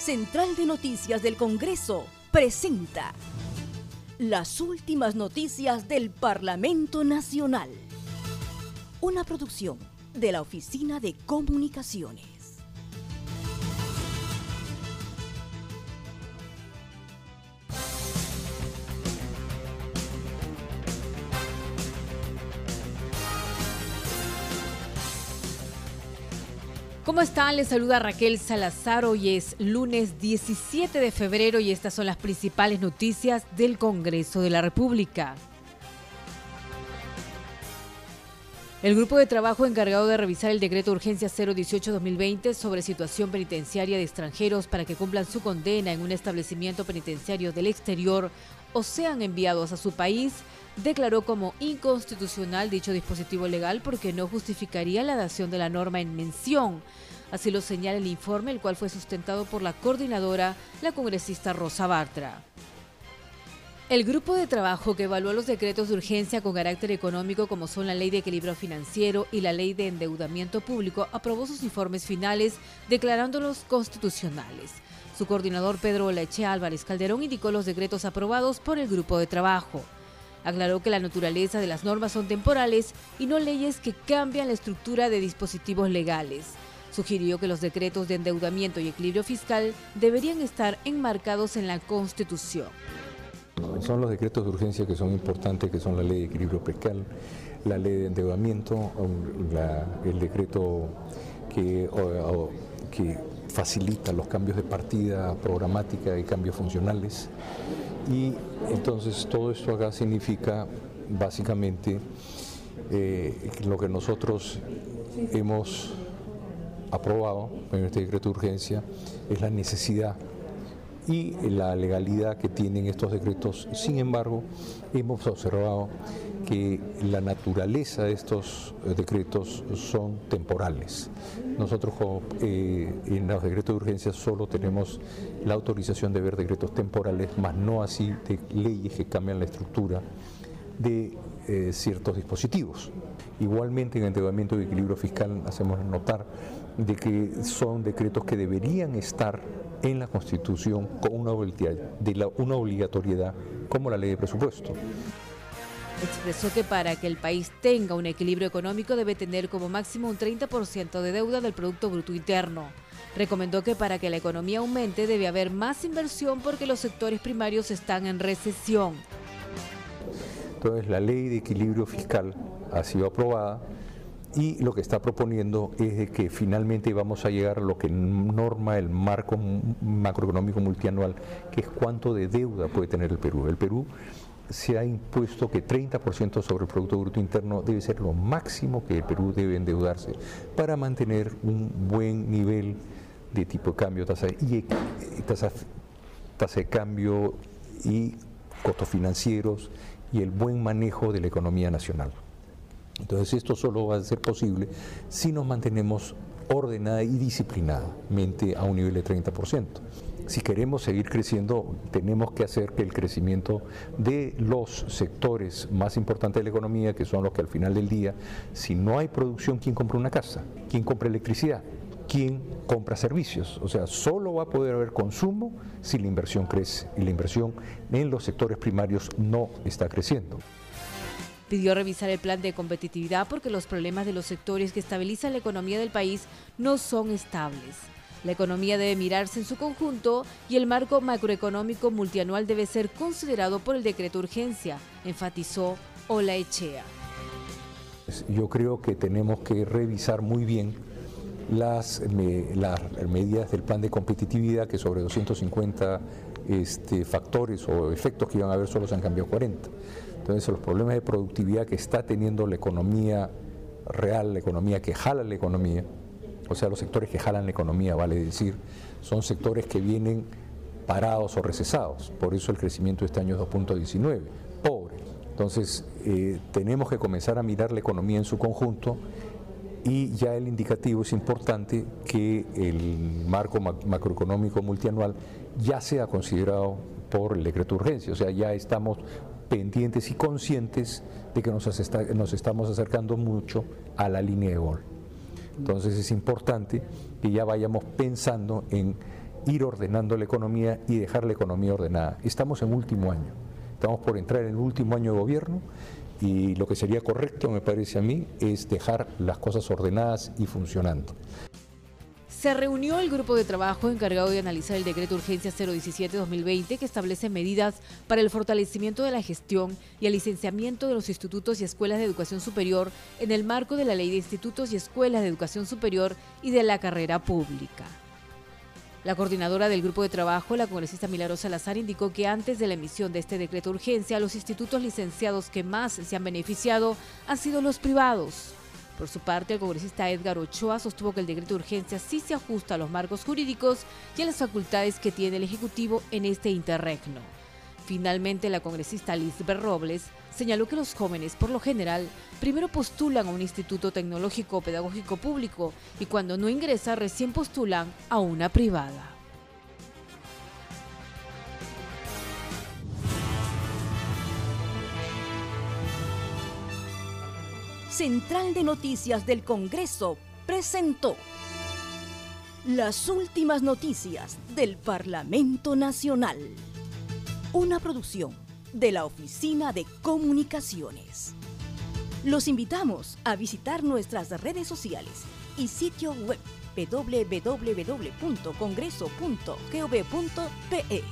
Central de Noticias del Congreso presenta las últimas noticias del Parlamento Nacional. Una producción de la Oficina de Comunicaciones. ¿Cómo están? Les saluda Raquel Salazar. Hoy es lunes 17 de febrero y estas son las principales noticias del Congreso de la República. El grupo de trabajo encargado de revisar el decreto de urgencia 018-2020 sobre situación penitenciaria de extranjeros para que cumplan su condena en un establecimiento penitenciario del exterior o sean enviados a su país declaró como inconstitucional dicho dispositivo legal porque no justificaría la dación de la norma en mención. Así lo señala el informe, el cual fue sustentado por la coordinadora, la congresista Rosa Bartra. El grupo de trabajo que evaluó los decretos de urgencia con carácter económico como son la Ley de Equilibrio Financiero y la Ley de Endeudamiento Público aprobó sus informes finales declarándolos constitucionales. Su coordinador Pedro Leche Álvarez Calderón indicó los decretos aprobados por el grupo de trabajo. Aclaró que la naturaleza de las normas son temporales y no leyes que cambian la estructura de dispositivos legales. Sugirió que los decretos de endeudamiento y equilibrio fiscal deberían estar enmarcados en la Constitución. Son los decretos de urgencia que son importantes, que son la ley de equilibrio fiscal, la ley de endeudamiento, el decreto que, que facilita los cambios de partida programática y cambios funcionales. Y entonces todo esto acá significa básicamente eh, lo que nosotros hemos aprobado en este decreto de urgencia es la necesidad y la legalidad que tienen estos decretos. Sin embargo, hemos observado que la naturaleza de estos decretos son temporales. Nosotros eh, en los decretos de urgencia solo tenemos la autorización de ver decretos temporales, más no así de leyes que cambian la estructura de eh, ciertos dispositivos. Igualmente en el endeudamiento de equilibrio fiscal hacemos notar de que son decretos que deberían estar en la Constitución con una obligatoriedad como la ley de presupuesto. Expresó que para que el país tenga un equilibrio económico debe tener como máximo un 30% de deuda del Producto Bruto Interno. Recomendó que para que la economía aumente debe haber más inversión porque los sectores primarios están en recesión. Entonces la ley de equilibrio fiscal ha sido aprobada y lo que está proponiendo es que finalmente vamos a llegar a lo que norma el marco macroeconómico multianual, que es cuánto de deuda puede tener el Perú. El Perú se ha impuesto que 30% sobre el Producto Bruto Interno debe ser lo máximo que el Perú debe endeudarse para mantener un buen nivel de tipo de cambio, tasa, y, tasa, tasa de cambio y costos financieros y el buen manejo de la economía nacional. Entonces esto solo va a ser posible si nos mantenemos ordenada y disciplinadamente a un nivel de 30%. Si queremos seguir creciendo, tenemos que hacer que el crecimiento de los sectores más importantes de la economía, que son los que al final del día, si no hay producción, ¿quién compra una casa? ¿Quién compra electricidad? ¿Quién compra servicios? O sea, solo va a poder haber consumo si la inversión crece y la inversión en los sectores primarios no está creciendo. Pidió revisar el plan de competitividad porque los problemas de los sectores que estabilizan la economía del país no son estables. La economía debe mirarse en su conjunto y el marco macroeconómico multianual debe ser considerado por el decreto urgencia, enfatizó Ola Echea. Yo creo que tenemos que revisar muy bien las, las medidas del plan de competitividad que sobre 250 este, factores o efectos que iban a haber solo se han cambiado 40. Entonces los problemas de productividad que está teniendo la economía real, la economía que jala la economía, o sea, los sectores que jalan la economía, vale decir, son sectores que vienen parados o recesados. Por eso el crecimiento de este año es 2.19, pobre. Entonces, eh, tenemos que comenzar a mirar la economía en su conjunto y ya el indicativo es importante que el marco macroeconómico multianual ya sea considerado por el decreto de urgencia, o sea, ya estamos pendientes y conscientes de que nos, nos estamos acercando mucho a la línea de gol. Entonces es importante que ya vayamos pensando en ir ordenando la economía y dejar la economía ordenada. Estamos en último año, estamos por entrar en el último año de gobierno y lo que sería correcto, me parece a mí, es dejar las cosas ordenadas y funcionando. Se reunió el grupo de trabajo encargado de analizar el decreto Urgencia 017-2020 que establece medidas para el fortalecimiento de la gestión y el licenciamiento de los institutos y escuelas de educación superior en el marco de la Ley de Institutos y Escuelas de Educación Superior y de la carrera pública. La coordinadora del grupo de trabajo, la congresista Milagro Salazar, indicó que antes de la emisión de este decreto urgencia, los institutos licenciados que más se han beneficiado han sido los privados. Por su parte, el congresista Edgar Ochoa sostuvo que el decreto de urgencia sí se ajusta a los marcos jurídicos y a las facultades que tiene el Ejecutivo en este interregno. Finalmente, la congresista Lisbeth Robles señaló que los jóvenes, por lo general, primero postulan a un instituto tecnológico pedagógico público y cuando no ingresa recién postulan a una privada. Central de Noticias del Congreso presentó las últimas noticias del Parlamento Nacional. Una producción de la Oficina de Comunicaciones. Los invitamos a visitar nuestras redes sociales y sitio web www.congreso.gov.pe